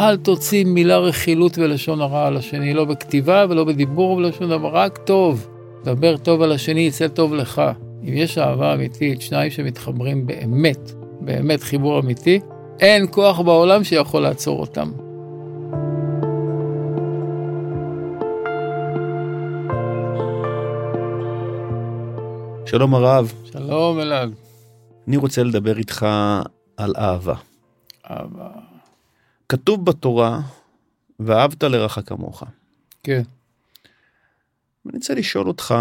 אל תוציא מילה רכילות ולשון הרע על השני, לא בכתיבה ולא בדיבור ולא שום דבר, רק טוב. דבר טוב על השני, יצא טוב לך. אם יש אהבה אמיתית, שניים שמתחברים באמת, באמת חיבור אמיתי, אין כוח בעולם שיכול לעצור אותם. שלום הרב. שלום אלעד. אני רוצה לדבר איתך על אהבה. אהבה. כתוב בתורה, ואהבת לרעך כמוך. כן. אני רוצה לשאול אותך,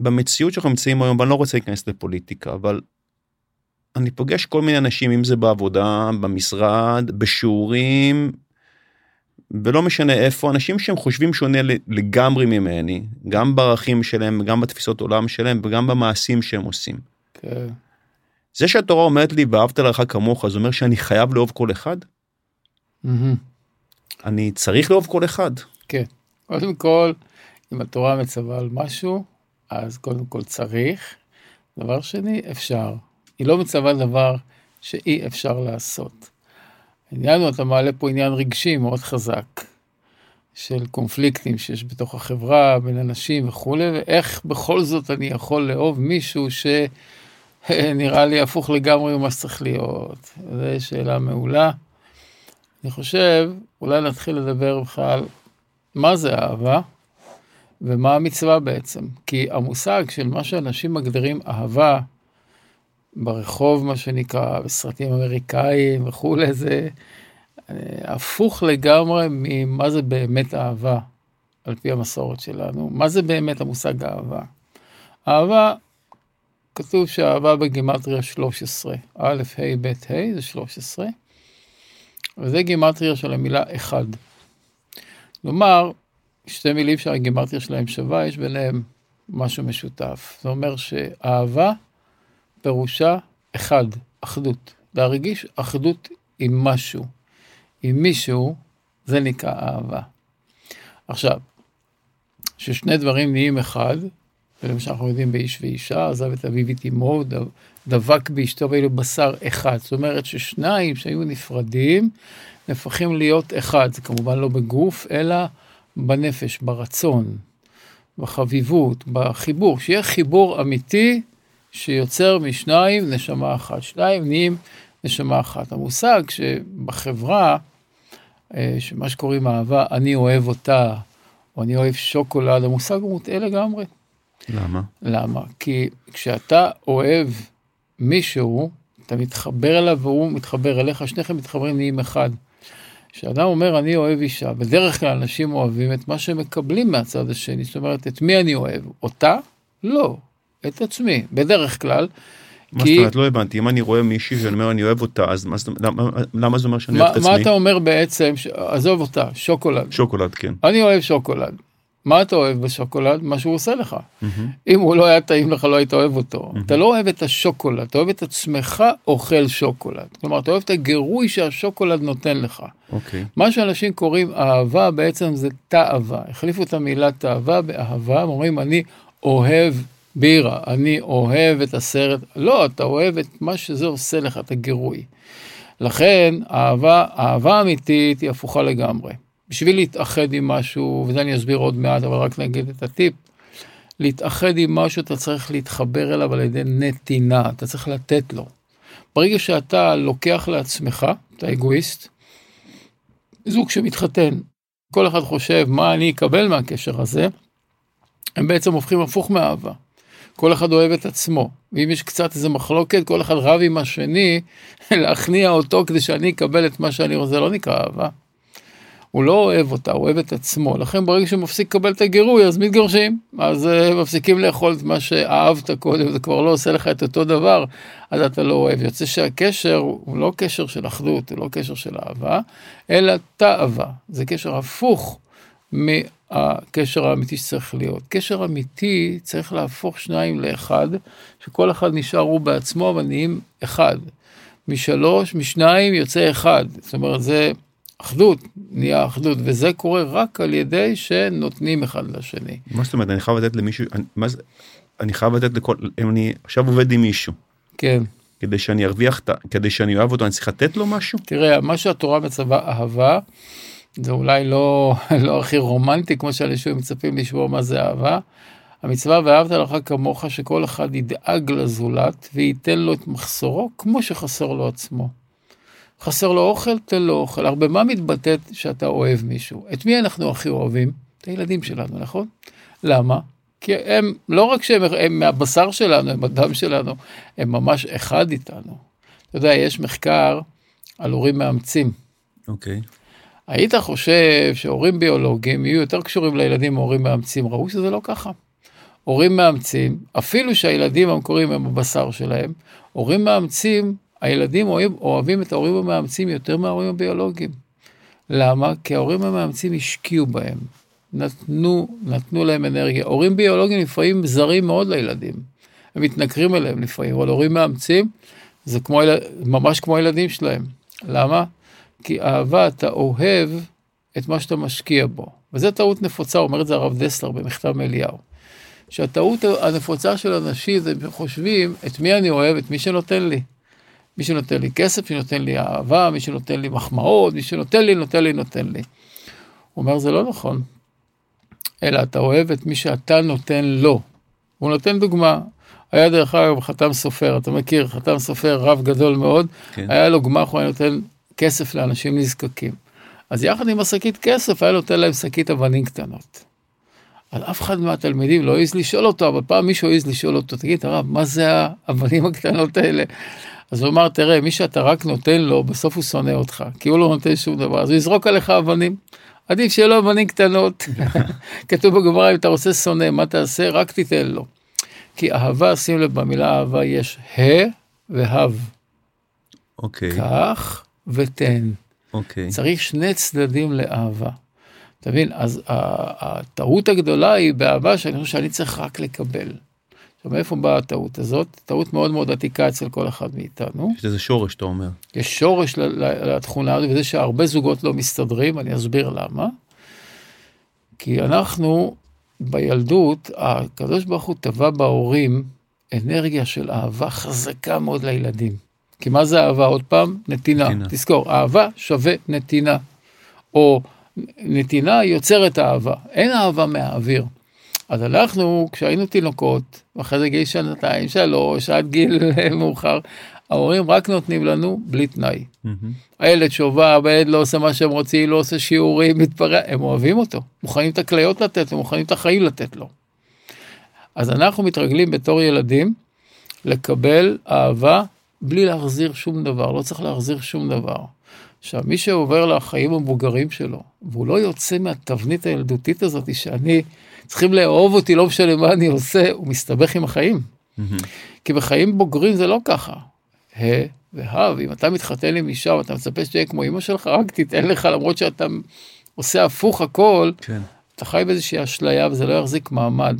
במציאות שאנחנו נמצאים היום, ואני לא רוצה להיכנס לפוליטיקה, אבל אני פוגש כל מיני אנשים, אם זה בעבודה, במשרד, בשיעורים, ולא משנה איפה, אנשים שהם חושבים שונה לגמרי ממני, גם בערכים שלהם, גם בתפיסות עולם שלהם, וגם במעשים שהם עושים. כן. זה שהתורה אומרת לי, ואהבת לך כמוך, זה אומר שאני חייב לאהוב כל אחד? מהמם. אני צריך לאהוב כל אחד. כן. קודם כל, אם התורה מצווה על משהו, אז קודם כל צריך. דבר שני, אפשר. היא לא מצווה דבר שאי אפשר לעשות. העניין הוא, אתה מעלה פה עניין רגשי מאוד חזק, של קונפליקטים שיש בתוך החברה, בין אנשים וכולי, ואיך בכל זאת אני יכול לאהוב מישהו שנראה לי הפוך לגמרי ממה שצריך להיות. זו שאלה מעולה. אני חושב, אולי נתחיל לדבר בכלל מה זה אהבה ומה המצווה בעצם. כי המושג של מה שאנשים מגדירים אהבה, ברחוב מה שנקרא, בסרטים אמריקאים וכולי, זה אה, הפוך לגמרי ממה זה באמת אהבה, על פי המסורת שלנו. מה זה באמת המושג אהבה? אהבה, כתוב שאהבה בגימטריה 13, א', ה', ב', ה', זה 13, וזה גימטריה של המילה אחד. כלומר, שתי מילים שהגימטריה שלהם שווה, יש ביניהם משהו משותף. זה אומר שאהבה פירושה אחד, אחדות. להרגיש אחדות עם משהו, עם מישהו, זה נקרא אהבה. עכשיו, ששני דברים נהיים אחד, ולמשל אנחנו יודעים באיש ואישה, עזב את אביו את אמו, דבק באשתו ואילו בשר אחד. זאת אומרת ששניים שהיו נפרדים, נהפכים להיות אחד. זה כמובן לא בגוף, אלא בנפש, ברצון, בחביבות, בחיבור. שיהיה חיבור אמיתי שיוצר משניים נשמה אחת. שניים נהיים נשמה אחת. המושג שבחברה, אה, שמה שקוראים אהבה, אני אוהב אותה, או אני אוהב שוקולד, המושג הוא מוטעה לגמרי. למה? למה? כי כשאתה אוהב מישהו, אתה מתחבר אליו והוא מתחבר אליך, שניכם מתחברים נהיים אחד. כשאדם אומר אני אוהב אישה, בדרך כלל אנשים אוהבים את מה שהם מקבלים מהצד השני, זאת אומרת, את מי אני אוהב? אותה? לא, את עצמי, בדרך כלל. מה זאת אומרת? לא הבנתי. אם אני רואה מישהי ואני אומר אני אוהב אותה, אז מה למה- זה אומר שאני מה, אוהב את מה עצמי? אתה אומר בעצם. עזוב אותה, שוקולד. שוקולד, כן. אני אוהב שוקולד. מה אתה אוהב בשוקולד? מה שהוא עושה לך. אם הוא לא היה טעים לך, לא היית אוהב אותו. אתה לא אוהב את השוקולד, אתה אוהב את עצמך אוכל שוקולד. כלומר, אתה אוהב את הגירוי שהשוקולד נותן לך. אוקיי. מה שאנשים קוראים אהבה בעצם זה תאווה. החליפו את המילה תאווה באהבה, הם אומרים אני אוהב בירה, אני אוהב את הסרט. לא, אתה אוהב את מה שזה עושה לך, את הגירוי. לכן אהבה, אהבה אמיתית היא הפוכה לגמרי. בשביל להתאחד עם משהו, וזה אני אסביר עוד מעט, אבל רק נגיד את הטיפ, להתאחד עם משהו אתה צריך להתחבר אליו על ידי נתינה, אתה צריך לתת לו. ברגע שאתה לוקח לעצמך, אתה אגואיסט, זוג שמתחתן, כל אחד חושב מה אני אקבל מהקשר הזה, הם בעצם הופכים הפוך מאהבה. כל אחד אוהב את עצמו, ואם יש קצת איזה מחלוקת, כל אחד רב עם השני להכניע אותו כדי שאני אקבל את מה שאני רוצה, לא נקרא אהבה. הוא לא אוהב אותה, הוא אוהב את עצמו. לכן ברגע שהוא מפסיק לקבל את הגירוי, אז מתגרשים. אז uh, מפסיקים לאכול את מה שאהבת קודם, זה כבר לא עושה לך את אותו דבר, אז אתה לא אוהב. יוצא שהקשר הוא לא קשר של אחדות, הוא לא קשר של אהבה, אלא תאווה. זה קשר הפוך מהקשר האמיתי שצריך להיות. קשר אמיתי צריך להפוך שניים לאחד, שכל אחד נשאר הוא בעצמו, אבל נהיים אחד. משלוש, משניים יוצא אחד. זאת אומרת, זה... אחדות, נהיה אחדות, וזה קורה רק על ידי שנותנים אחד לשני. מה זאת אומרת? אני חייב לתת למישהו, אני- מה זה? אני חייב לתת לכל, אם אני עכשיו עובד עם מישהו, כן, כדי שאני ארוויח, כדי שאני אוהב אותו, אני צריך לתת לו משהו? תראה, מה שהתורה מצווה אהבה, זה אולי לא, לא הכי רומנטי, כמו שאנשים מצפים לשמוע מה זה אהבה. המצווה ואהבת לך כמוך, שכל אחד ידאג לזולת וייתן לו את מחסורו כמו שחסר לו עצמו. חסר לו אוכל, תן לו אוכל. הרבה מה מתבטאת שאתה אוהב מישהו? את מי אנחנו הכי אוהבים? את הילדים שלנו, נכון? למה? כי הם, לא רק שהם הם מהבשר שלנו, הם הדם שלנו, הם ממש אחד איתנו. אתה יודע, יש מחקר על הורים מאמצים. אוקיי. Okay. היית חושב שהורים ביולוגיים יהיו יותר קשורים לילדים מהורים מאמצים, ראו שזה לא ככה. הורים מאמצים, אפילו שהילדים המקוריים הם הבשר שלהם, הורים מאמצים, הילדים אוהב, אוהבים את ההורים המאמצים יותר מההורים הביולוגיים. למה? כי ההורים המאמצים השקיעו בהם, נתנו, נתנו להם אנרגיה. הורים ביולוגיים לפעמים זרים מאוד לילדים, הם מתנכרים אליהם לפעמים, אבל הורים מאמצים זה כמו, ממש כמו הילדים שלהם. למה? כי אהבה, אתה אוהב את מה שאתה משקיע בו. וזו טעות נפוצה, אומר את זה הרב דסלר במכתב מאליהו. שהטעות הנפוצה של אנשים שהם חושבים את מי אני אוהב, את מי שנותן לי. מי שנותן לי כסף, מי שנותן לי אהבה, מי שנותן לי מחמאות, מי שנותן לי, נותן לי, נותן לי. הוא אומר, זה לא נכון. אלא אתה אוהב את מי שאתה נותן לו. הוא נותן דוגמה. היה דרך אגב חתם סופר, אתה מכיר, חתם סופר רב גדול מאוד, כן. היה לו גמח, הוא היה נותן כסף לאנשים נזקקים. אז יחד עם השקית כסף, היה נותן להם שקית אבנים קטנות. אבל אף אחד מהתלמידים לא העז לשאול אותו, אבל פעם מישהו העז לשאול אותו, תגיד הרב, מה זה האבנים הקטנות האלה? אז הוא אמר, תראה, מי שאתה רק נותן לו, בסוף הוא שונא אותך, כי הוא לא נותן שום דבר, אז הוא יזרוק עליך אבנים. עדיף שיהיה לו אבנים קטנות. כתוב בגמרא, אם אתה רוצה שונא, מה תעשה? רק תיתן לו. כי אהבה, שים לב, במילה אהבה יש ה והב. אוקיי. קח ותן. אוקיי. צריך שני צדדים לאהבה. אתה מבין? אז הטעות הגדולה היא באהבה שאני חושב שאני צריך רק לקבל. עכשיו, מאיפה באה הטעות הזאת? טעות מאוד מאוד עתיקה אצל כל אחד מאיתנו. יש איזה שורש, אתה אומר. יש שורש לתכונה הזאת, וזה שהרבה זוגות לא מסתדרים, אני אסביר למה. כי אנחנו, בילדות, הקדוש ברוך הוא טבע בהורים אנרגיה של אהבה חזקה מאוד לילדים. כי מה זה אהבה? עוד פעם, נתינה. נתינה. תזכור, אהבה שווה נתינה. או נתינה יוצרת אהבה, אין אהבה מהאוויר. אז אנחנו, כשהיינו תינוקות, אחרי זה גיל שנתיים, שלוש, עד גיל מאוחר, ההורים רק נותנים לנו בלי תנאי. Mm-hmm. הילד שובב, הילד לא עושה מה שהם רוצים, לא עושה שיעורים, מתפרע, הם אוהבים אותו. מוכנים את הכליות לתת, הם מוכנים את החיים לתת לו. אז אנחנו מתרגלים בתור ילדים לקבל אהבה בלי להחזיר שום דבר, לא צריך להחזיר שום דבר. עכשיו, מי שעובר לחיים המבוגרים שלו, והוא לא יוצא מהתבנית הילדותית הזאת שאני, צריכים לאהוב אותי, לא משנה מה אני עושה, הוא מסתבך עם החיים. כי בחיים בוגרים זה לא ככה. ה והב, אם אתה מתחתן עם אישה ואתה מצפה שתהיה כמו אמא שלך, רק תיתן לך, למרות שאתה עושה הפוך הכל, כן. אתה חי באיזושהי אשליה וזה לא יחזיק מעמד.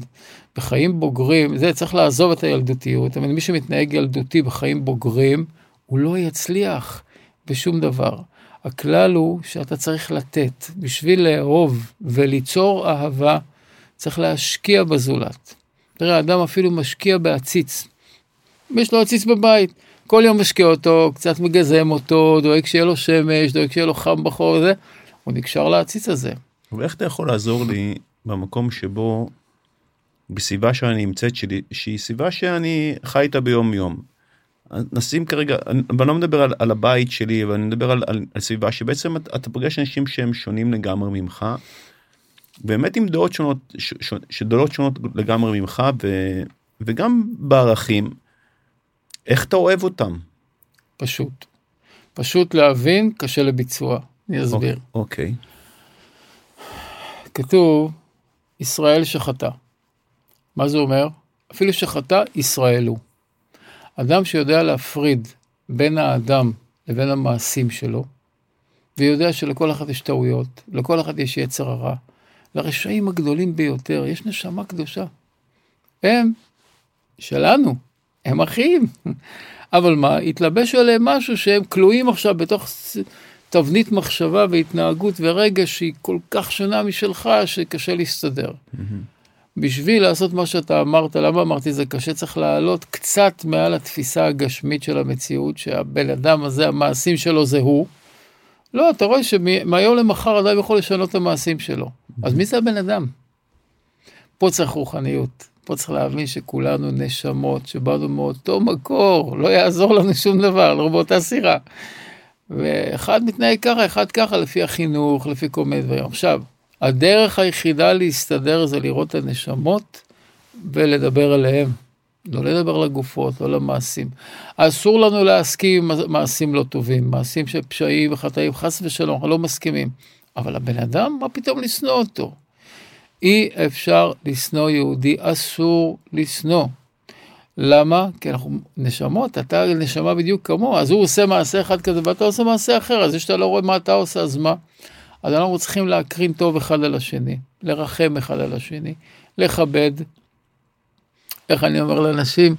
בחיים בוגרים, זה צריך לעזוב את הילדותיות, אבל מי שמתנהג ילדותי בחיים בוגרים, הוא לא יצליח בשום דבר. הכלל הוא שאתה צריך לתת. בשביל לאהוב וליצור אהבה, צריך להשקיע בזולת. תראה, אדם אפילו משקיע בעציץ. יש לו עציץ בבית, כל יום משקיע אותו, קצת מגזם אותו, דואג שיהיה לו שמש, דואג שיהיה לו חם בחור וזה, הוא נקשר לעציץ הזה. ואיך אתה יכול לעזור לי במקום שבו, בסביבה שאני נמצאת שהיא סביבה שאני חי איתה ביום יום. נשים כרגע, אני לא מדבר על, על הבית שלי, אבל אני מדבר על, על, על סביבה שבעצם אתה, אתה פוגש אנשים שהם שונים לגמרי ממך, באמת עם דעות שונות, ש, ש, שדעות שונות לגמרי ממך, ו, וגם בערכים, איך אתה אוהב אותם? פשוט. פשוט להבין, קשה לביצוע. אני אסביר. אוקיי. כתוב, ישראל שחטא. מה זה אומר? אפילו שחטא, ישראל הוא. אדם שיודע להפריד בין האדם לבין המעשים שלו, ויודע שלכל אחד יש טעויות, לכל אחד יש יצר הרע, לרשעים הגדולים ביותר יש נשמה קדושה. הם שלנו, הם אחים. אבל מה, התלבש עליהם משהו שהם כלואים עכשיו בתוך תבנית מחשבה והתנהגות ורגש שהיא כל כך שונה משלך שקשה להסתדר. Mm-hmm. בשביל לעשות מה שאתה אמרת, למה אמרתי זה קשה, צריך לעלות קצת מעל התפיסה הגשמית של המציאות, שהבן אדם הזה, המעשים שלו זה הוא. לא, אתה רואה שמהיום למחר אדם יכול לשנות את המעשים שלו. אז מי זה הבן אדם? פה צריך רוחניות. פה צריך להבין שכולנו נשמות, שבאנו מאותו מקור, לא יעזור לנו שום דבר, לא באותה סירה. ואחד מתנהג ככה, אחד ככה, לפי החינוך, לפי כל מיני דברים. עכשיו, הדרך היחידה להסתדר זה לראות את הנשמות ולדבר עליהם. לא לדבר לגופות, לא למעשים. אסור לנו להסכים עם מעשים לא טובים, מעשים של פשעים וחטאים, חס ושלום, אנחנו לא מסכימים. אבל הבן אדם, מה פתאום לשנוא אותו? אי אפשר לשנוא יהודי, אסור לשנוא. למה? כי אנחנו נשמות, אתה נשמה בדיוק כמוה, אז הוא עושה מעשה אחד כזה ואתה עושה מעשה אחר, אז זה שאתה לא רואה מה אתה עושה, אז מה? אז אנחנו צריכים להקרין טוב אחד על השני, לרחם אחד על השני, לכבד. איך אני אומר לאנשים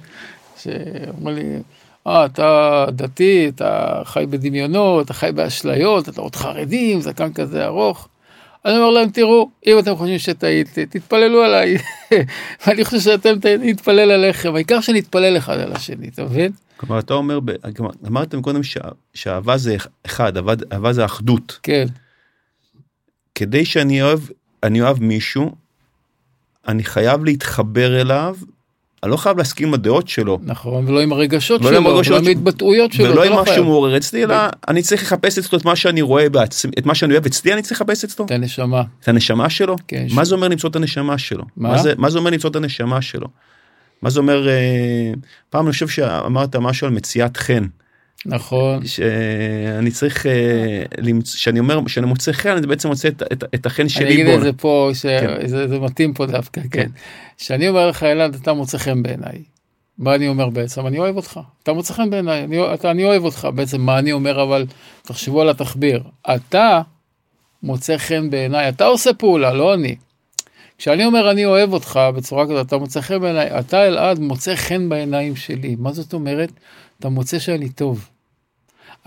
שאומרים לי, אה, אתה דתי, אתה חי בדמיונות, אתה חי באשליות, אתה עוד חרדים, זקן כזה ארוך. אני אומר להם, תראו, אם אתם חושבים שטעיתי, תתפללו עליי. ואני חושב שאתם נתפלל עליכם, העיקר שנתפלל אחד על השני, אתה מבין? כלומר, אתה אומר, אמרתם קודם שאהבה זה אחד, אהבה זה אחדות. כן. כדי שאני אוהב, אני אוהב מישהו, אני חייב להתחבר אליו אני לא חייב להסכים עם הדעות שלו. נכון, ולא עם הרגשות שלו, ולא עם ההתבטאויות שלו. ולא עם מה שהוא מעורר אצלי, אלא אני צריך לחפש אצלו את מה שאני רואה בעצמי, את מה שאני אוהב אצלי אני צריך לחפש אצלו. את הנשמה. את הנשמה שלו? כן. מה זה אומר למצוא את הנשמה שלו? מה? מה זה אומר למצוא את הנשמה שלו? מה זה אומר, אה, פעם אני חושב שאמרת משהו על מציאת חן. נכון. שאני צריך, אה, שאני אומר, שאני מוצא חן, אני בעצם מוצא את, את, את החן שלי בו. אני אגיד את זה פה, שזה כן. מתאים פה דווקא, כן. שאני אומר לך, אלעד, אתה מוצא חן בעיניי. מה אני אומר בעצם? אני אוהב אותך. אתה מוצא חן בעיניי, אני, אתה, אני אוהב אותך. בעצם מה אני אומר, אבל תחשבו על התחביר. אתה מוצא חן בעיניי, אתה עושה פעולה, לא אני. כשאני אומר אני אוהב אותך בצורה כזאת, אתה מוצא חן בעיניי, אתה אלעד מוצא חן בעיניים שלי. מה זאת אומרת? אתה מוצא שאני טוב.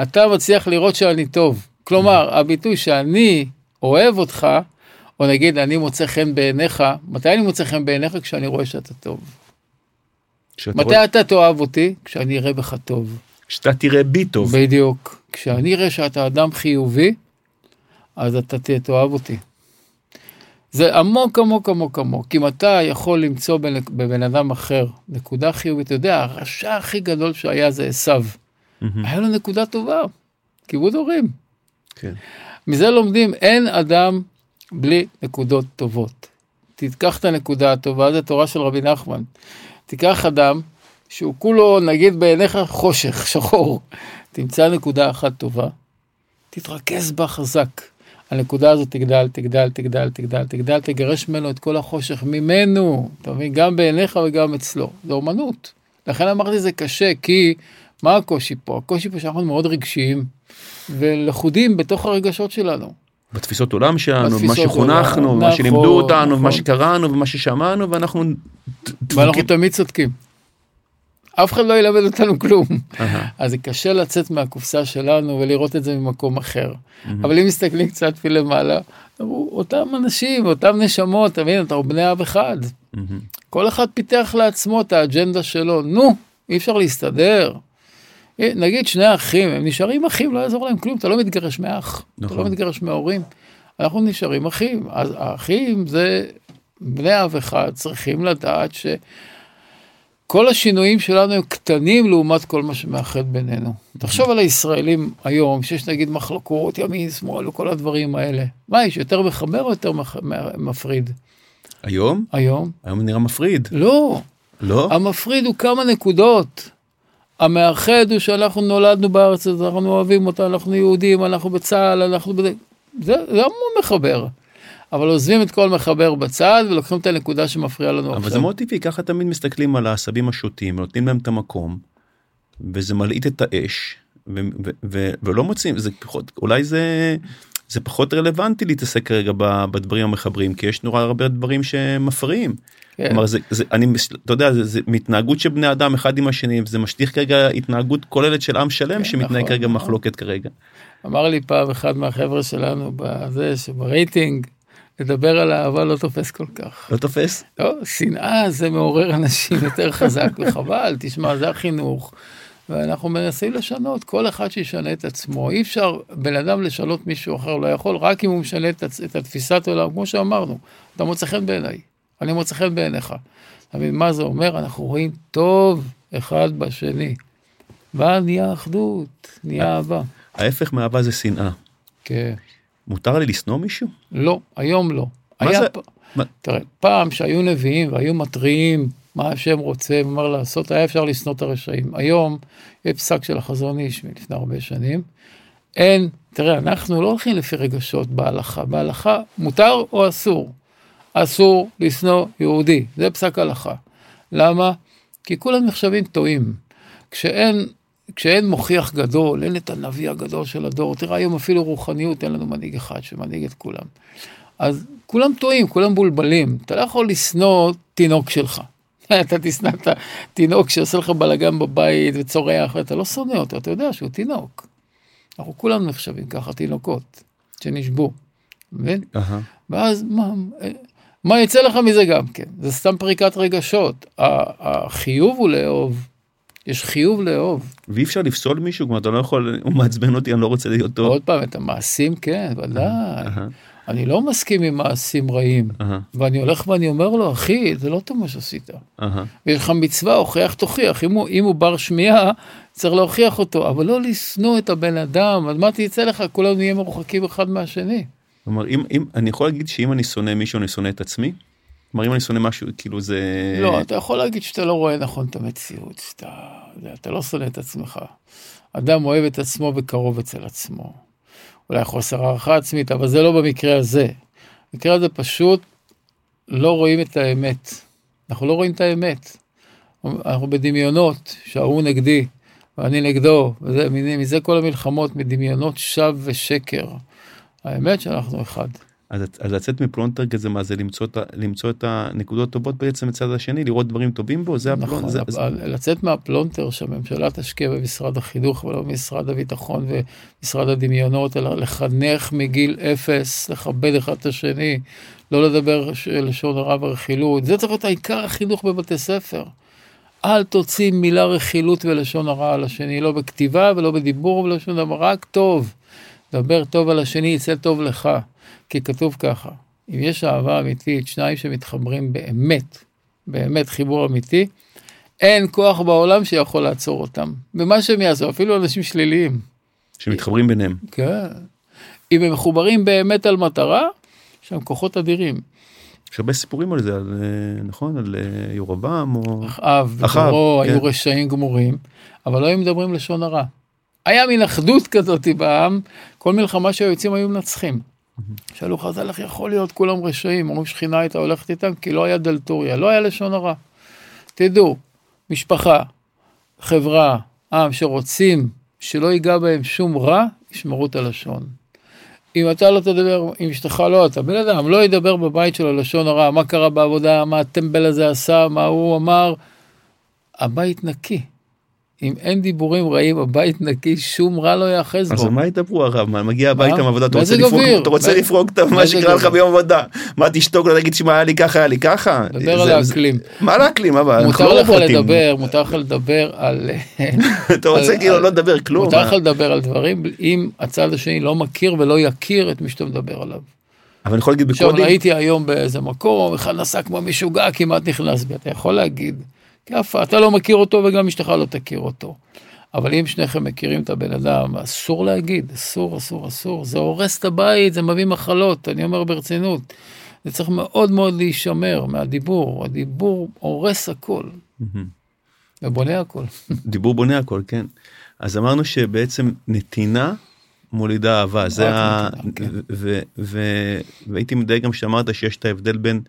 אתה מצליח לראות שאני טוב. כלומר, הביטוי שאני אוהב אותך, או נגיד אני מוצא חן בעיניך, מתי אני מוצא חן בעיניך? כשאני רואה שאתה טוב. מתי רואה... אתה תאהב אותי? כשאני אראה בך טוב. כשאתה תראה בי טוב. בדיוק. כשאני אראה שאתה אדם חיובי, אז אתה תאהב אותי. זה עמוק עמוק עמוק עמוק. אם אתה יכול למצוא בבן אדם אחר נקודה חיובית, אתה יודע, הרשע הכי גדול שהיה זה עשו. Mm-hmm. היה לו נקודה טובה, כיבוד הורים. כן. מזה לומדים, אין אדם בלי נקודות טובות. תיקח את הנקודה הטובה, זה תורה של רבי נחמן. תיקח אדם שהוא כולו, נגיד בעיניך חושך, שחור, תמצא נקודה אחת טובה, תתרכז בה חזק. הנקודה הזאת תגדל, תגדל, תגדל, תגדל, תגדל, תגרש ממנו את כל החושך ממנו, אתה מבין? גם בעיניך וגם אצלו. זה אומנות. לכן אמרתי זה קשה, כי מה הקושי פה? הקושי פה שאנחנו מאוד רגשיים ולכודים בתוך הרגשות שלנו. בתפיסות עולם שלנו, במה שחונכנו, נכון, מה שלימדו אותנו, נכון. מה שקראנו ומה ששמענו ואנחנו... ואנחנו תמיד צודקים. אף אחד לא ילמד אותנו כלום. אז זה קשה לצאת מהקופסה שלנו ולראות את זה ממקום אחר. אבל אם מסתכלים קצת מלמעלה, אותם אנשים, אותם נשמות, אתה מבין, אתה בני אב אחד. כל אחד פיתח לעצמו את האג'נדה שלו, נו, אי אפשר להסתדר. אה, נגיד שני אחים, הם נשארים אחים, לא יעזור להם כלום, אתה לא מתגרש מאח, נכון. אתה לא נכון. מתגרש מההורים. אנחנו נשארים אחים, אז האחים זה בני אב אחד, צריכים לדעת שכל השינויים שלנו הם קטנים לעומת כל מה שמאחד בינינו. תחשוב על הישראלים היום, שיש נגיד מחלוקות, ימין, שמאל וכל הדברים האלה. מה, יש יותר מחבר או יותר מפריד? היום? היום. היום נראה מפריד. לא. לא? המפריד הוא כמה נקודות. המאחד הוא שאנחנו נולדנו בארץ הזאת, אנחנו אוהבים אותה, אנחנו יהודים, אנחנו בצה"ל, אנחנו... בזה, זה, זה המון מחבר. אבל עוזבים את כל מחבר בצד ולוקחים את הנקודה שמפריעה לנו עכשיו. אבל זה מאוד טבעי, ככה תמיד מסתכלים על העשבים השוטים, נותנים להם את המקום, וזה מלעיט את האש, ו- ו- ו- ולא מוצאים, זה פחות, אולי זה, זה פחות רלוונטי להתעסק כרגע בדברים המחברים, כי יש נורא הרבה דברים שמפריעים. כן. כלומר זה, זה אני אתה יודע זה, זה מתנהגות של בני אדם אחד עם השני זה משליך כרגע התנהגות כוללת של עם שלם כן, שמתנהג נכון, כרגע נכון. מחלוקת כרגע. אמר לי פעם אחד מהחבר'ה שלנו בזה שברייטינג לדבר על אהבה לא תופס כל כך. לא תופס? לא, שנאה זה מעורר אנשים יותר חזק וחבל, תשמע, זה החינוך. ואנחנו מנסים לשנות, כל אחד שישנה את עצמו. אי אפשר בן אדם לשנות מישהו אחר, לא יכול, רק אם הוא משנה את, את התפיסת עולם, כמו שאמרנו, אתה מוצא חן בעיניי, אני מוצא חן בעיניך. אתה מבין מה זה אומר? אנחנו רואים טוב אחד בשני. ואז נהיה אחדות, נהיה אהבה. ההפך מאהבה זה שנאה. כן. מותר לי לשנוא מישהו? לא, היום לא. מה זה- פ... מה- תראה, פעם שהיו נביאים והיו מתריעים מה השם רוצה ומה לעשות, היה אפשר לשנוא את הרשעים. היום יש פסק של החזון איש מלפני הרבה שנים. אין, תראה, אנחנו לא הולכים לפי רגשות בהלכה. בהלכה מותר או אסור? אסור לשנוא יהודי, זה פסק הלכה. למה? כי כולם נחשבים טועים. כשאין, כשאין מוכיח גדול, אין את הנביא הגדול של הדור, תראה היום אפילו רוחניות, אין לנו מנהיג אחד שמנהיג את כולם. אז כולם טועים, כולם מבולבלים. אתה לא יכול לשנוא תינוק שלך. אתה תשנא את התינוק שעושה לך בלאגן בבית וצורח, ואתה לא שונא אותו, אתה יודע שהוא תינוק. אנחנו כולם נחשבים ככה, תינוקות, שנשבו. מבין? אהה. ואז מה, מה יצא לך מזה גם כן? זה סתם פריקת רגשות. החיוב הוא לאהוב. יש חיוב לאהוב. ואי אפשר לפסול מישהו, כלומר אתה לא יכול, הוא מעצבן אותי, אני לא רוצה להיות טוב. עוד פעם, את המעשים כן, ודאי. אני לא מסכים עם מעשים רעים. אהה, ואני הולך ואני אומר לו, אחי, זה לא טוב מה שעשית. אהה. ויש לך מצווה, הוכיח תוכיח. אם הוא, אם הוא בר שמיעה, צריך להוכיח אותו, אבל לא לשנוא את הבן אדם. אז מה תצא לך? כולנו נהיה מרוחקים אחד מהשני. כלומר, אם, אם, אני יכול להגיד שאם אני שונא מישהו, אני שונא את עצמי? כלומר, אם אני שונא משהו, כאילו זה... לא, אתה יכול להגיד שאתה לא רואה נכון את המציאות, שאתה אתה לא שונא את עצמך. אדם אוהב את עצמו וקרוב אצל עצמו. אולי חוסר הערכה עצמית, אבל זה לא במקרה הזה. במקרה הזה פשוט לא רואים את האמת. אנחנו לא רואים את האמת. אנחנו בדמיונות, שההוא נגדי ואני נגדו, וזה, מזה כל המלחמות, מדמיונות שווא ושקר. האמת שאנחנו אחד. אז, אז לצאת מפלונטר כזה, מה זה למצוא למצוא את הנקודות טובות בעצם מצד השני, לראות דברים טובים בו, זה הפלונטר. נכון, זה, זה, לצאת מהפלונטר שהממשלה תשקיע במשרד החינוך ולא במשרד הביטחון ומשרד הדמיונות, אלא לחנך מגיל אפס, לכבד אחד את השני, לא לדבר לשון הרע ורכילות, זה צריך להיות העיקר החינוך בבתי ספר. אל תוציא מילה רכילות ולשון הרע על השני, לא בכתיבה ולא בדיבור ולא שום דבר, רק טוב. דבר טוב על השני, יצא טוב לך. כי כתוב ככה, אם יש אהבה אמיתית, שניים שמתחברים באמת, באמת חיבור אמיתי, אין כוח בעולם שיכול לעצור אותם. במה שהם יעשו, אפילו אנשים שליליים. שמתחברים ביניהם. כן. אם הם מחוברים באמת על מטרה, יש שם כוחות אדירים. יש הרבה סיפורים על זה, על, אה, נכון? על אה, ירבעם או... אחאב אחאב, כן. היו רשעים גמורים, אבל לא היו מדברים לשון הרע. היה מין אחדות כזאת בעם, כל מלחמה שהיו יוצאים היו מנצחים. שאלו חז"ל איך יכול להיות כולם רשעים, אומרים שכינה הייתה הולכת איתם, כי לא היה דלתוריה, לא היה לשון הרע. תדעו, משפחה, חברה, עם שרוצים שלא ייגע בהם שום רע, ישמרו את הלשון. אם אתה לא תדבר עם אשתך, לא אתה, בן אדם לא ידבר בבית שלו לשון הרע, מה קרה בעבודה, מה הטמבל הזה עשה, מה הוא אמר, הבית נקי. אם אין דיבורים רעים, הבית נקי, שום רע לא יאחז אז בו. על מה ידברו הרב? מה, מגיע הביתה? מעבודה, אתה רוצה לפרוק. אתה רוצה לפרוק את מה שקרה לך. ביום עבודה. מה תשתוק לא תגיד שמע היה לי ככה היה לי ככה. דבר על האקלים. מה להקלים אבל אנחנו מותר לא לך. לדבר, מותר לך לדבר על... אתה רוצה על- כאילו על- לא לדבר כלום. מותר? לך לדבר על דברים אם הצד השני לא מכיר ולא יכיר את מי שאתה מדבר עליו. אבל אני יכול להגיד עכשיו בקודים. ראיתי היום באיזה מקום, אחד נסע כמו משוגע, כמעט נכנס בי, אתה יכול להגיד, כיפה, אתה לא מכיר אותו וגם אשתך לא תכיר אותו. אבל אם שניכם מכירים את הבן אדם, אסור להגיד, אסור, אסור, אסור, זה הורס את הבית, זה מביא מחלות, אני אומר ברצינות. זה צריך מאוד מאוד להישמר מהדיבור, הדיבור הורס הכל. ובונה הכל. דיבור בונה הכל כן. אז אמרנו שבעצם נתינה מולידה אהבה זה ה... כן. והייתי מדייק גם שאמרת שיש את ההבדל בין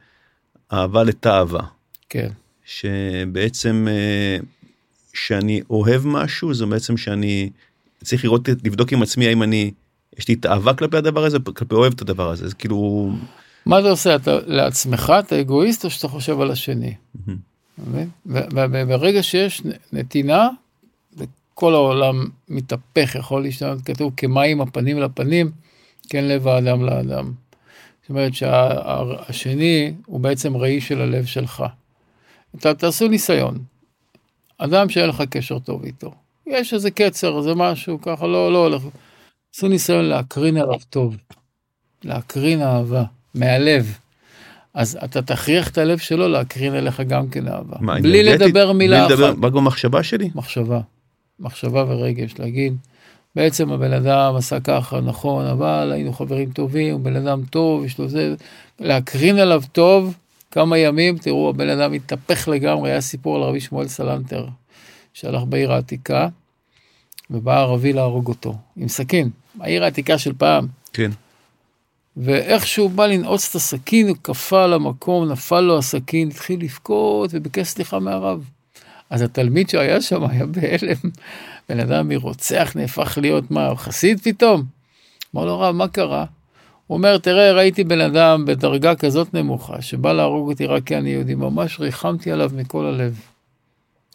אהבה לתאווה. כן, שבעצם אה, שאני אוהב משהו זה בעצם שאני צריך לראות לבדוק עם עצמי האם אני יש לי תאווה כלפי הדבר הזה כלפי אוהב את הדבר הזה אז כאילו מה אתה עושה, אתה לעצמך, אתה אגואיסט או שאתה חושב על השני? וברגע שיש נתינה, כל העולם מתהפך, יכול להשתנות, כתוב כמים הפנים לפנים, כן לב האדם לאדם. זאת אומרת שהשני הוא בעצם ראי של הלב שלך. ת, תעשו ניסיון. אדם שאין לך קשר טוב איתו, יש איזה קצר, איזה משהו, ככה לא, לא הולך. עשו ניסיון להקרין עליו טוב, להקרין אהבה, מהלב. אז אתה תכריח את הלב שלו להקרין אליך גם כן אהבה. מה, בלי אנרגטית? לדבר מילה בלי לדבר, אחת. רק במחשבה שלי? מחשבה, מחשבה ורגש, להגיד, בעצם הבן אדם עשה ככה, נכון, אבל היינו חברים טובים, הוא בן אדם טוב, יש לו זה, להקרין עליו טוב, כמה ימים, תראו, הבן אדם התהפך לגמרי, היה סיפור על רבי שמואל סלנטר, שהלך בעיר העתיקה, ובא ערבי להרוג אותו, עם סכין, העיר העתיקה של פעם, כן. ואיך שהוא בא לנעוץ את הסכין, הוא קפא על המקום, נפל לו הסכין, התחיל לבכות וביקש סליחה מהרב. אז התלמיד שהיה שם היה בהלם, בן אדם מרוצח נהפך להיות מה, חסיד פתאום? אמר לו רב, מה קרה? הוא אומר, תראה, ראיתי בן אדם בדרגה כזאת נמוכה, שבא להרוג אותי רק כי אני יהודי, ממש ריחמתי עליו מכל הלב,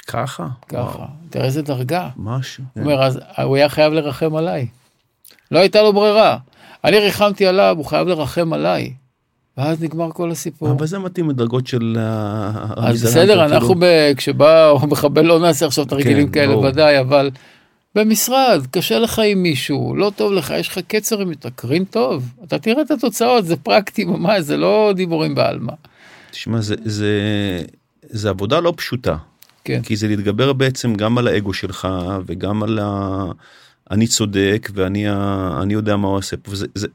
ככה? ככה. וואו, תראה איזה דרגה. משהו. הוא אומר, אז הוא היה חייב לרחם עליי. לא הייתה לו ברירה. אני ריחמתי עליו, הוא חייב לרחם עליי. ואז נגמר כל הסיפור. אבל זה מתאים לדרגות של אה, אז בסדר. אנחנו. כשבא מחבל לא נעשה עכשיו תרגילים כן, כאלה. ודאי, אבל במשרד, קשה לך עם מישהו, לא טוב לך, יש לך קצר עם תקרין טוב, אתה תראה את התוצאות, זה פרקטי ממש, זה לא דיבורים בעלמא. תשמע, זה, זה, זה עבודה לא פשוטה. כן, כי זה להתגבר בעצם גם על האגו שלך וגם על ה... אני צודק ואני ה... אני יודע מה הוא עושה פה. וזה, זה,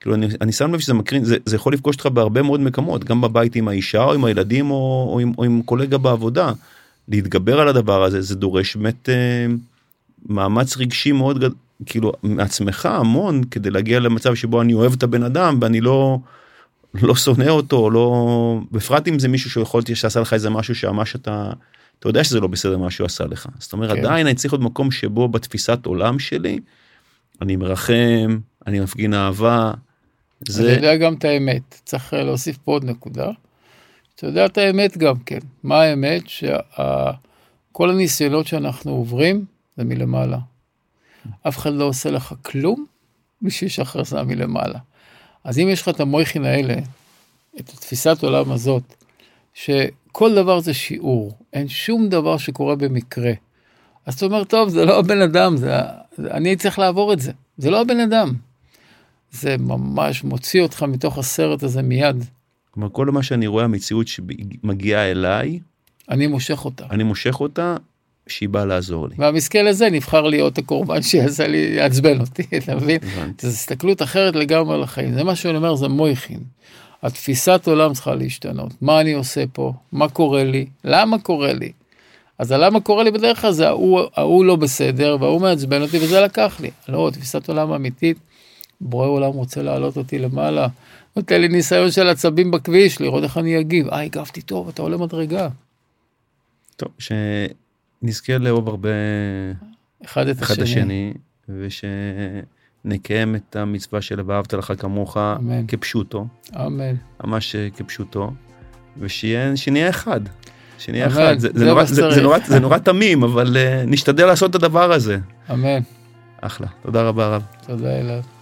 כאילו אני, אני שם לב שזה מקרין, זה, זה יכול לפגוש אותך בהרבה מאוד מקומות, גם בבית עם האישה או עם הילדים או, או, עם, או עם קולגה בעבודה. להתגבר על הדבר הזה זה דורש באמת אה, מאמץ רגשי מאוד גדול, כאילו מעצמך המון כדי להגיע למצב שבו אני אוהב את הבן אדם ואני לא לא שונא אותו לא בפרט אם זה מישהו שיכול להיות שעשה לך איזה משהו שממש אתה אתה יודע שזה לא בסדר מה שהוא עשה לך זאת אומרת כן. עדיין אני צריך להיות מקום שבו בתפיסת עולם שלי אני מרחם אני מפגין אהבה. זה יודע גם את האמת, צריך אה, להוסיף פה עוד נקודה. אתה יודע את האמת גם כן. מה האמת? שכל הניסיונות שאנחנו עוברים זה מלמעלה. אף אחד לא עושה לך כלום בשביל שהכרזה מלמעלה. אז אם יש לך את המויכין האלה, את התפיסת עולם הזאת, שכל דבר זה שיעור, אין שום דבר שקורה במקרה. אז אתה אומר, טוב, זה לא הבן אדם, זה, זה, אני צריך לעבור את זה, זה לא הבן אדם. זה ממש מוציא אותך מתוך הסרט הזה מיד. כלומר, כל מה שאני רואה המציאות שמגיעה אליי אני מושך אותה. אני מושך אותה שהיא באה לעזור לי. והמסכן הזה נבחר להיות הקורבן שיעשה לי, יעצבן אותי, אתה מבין? זו הסתכלות אחרת לגמרי על החיים. זה מה שאני אומר, זה מויכין. התפיסת עולם צריכה להשתנות. מה אני עושה פה? מה קורה לי? למה קורה לי? אז הלמה קורה לי בדרך כלל זה ההוא, ההוא לא בסדר וההוא מעצבן אותי וזה לקח לי. לא, תפיסת עולם אמיתית. בורא עולם רוצה להעלות אותי למעלה. נותן לי ניסיון של עצבים בכביש, לראות איך אני אגיב. אה, הגבתי טוב, אתה עולה מדרגה. טוב, שנזכה לאהוב הרבה אחד את אחד השני. השני ושנקיים את המצווה של ואהבת לך כמוך אמן. כפשוטו, אמן. ממש אה, כפשוטו, ושיהיה שנהיה אחד. שנהיה אחד, זה, זה, נורא, זה, זה. נורא, זה נורא תמים אבל uh, נשתדל לעשות את הדבר הזה. אמן. אחלה, תודה רבה רב. תודה אלעד.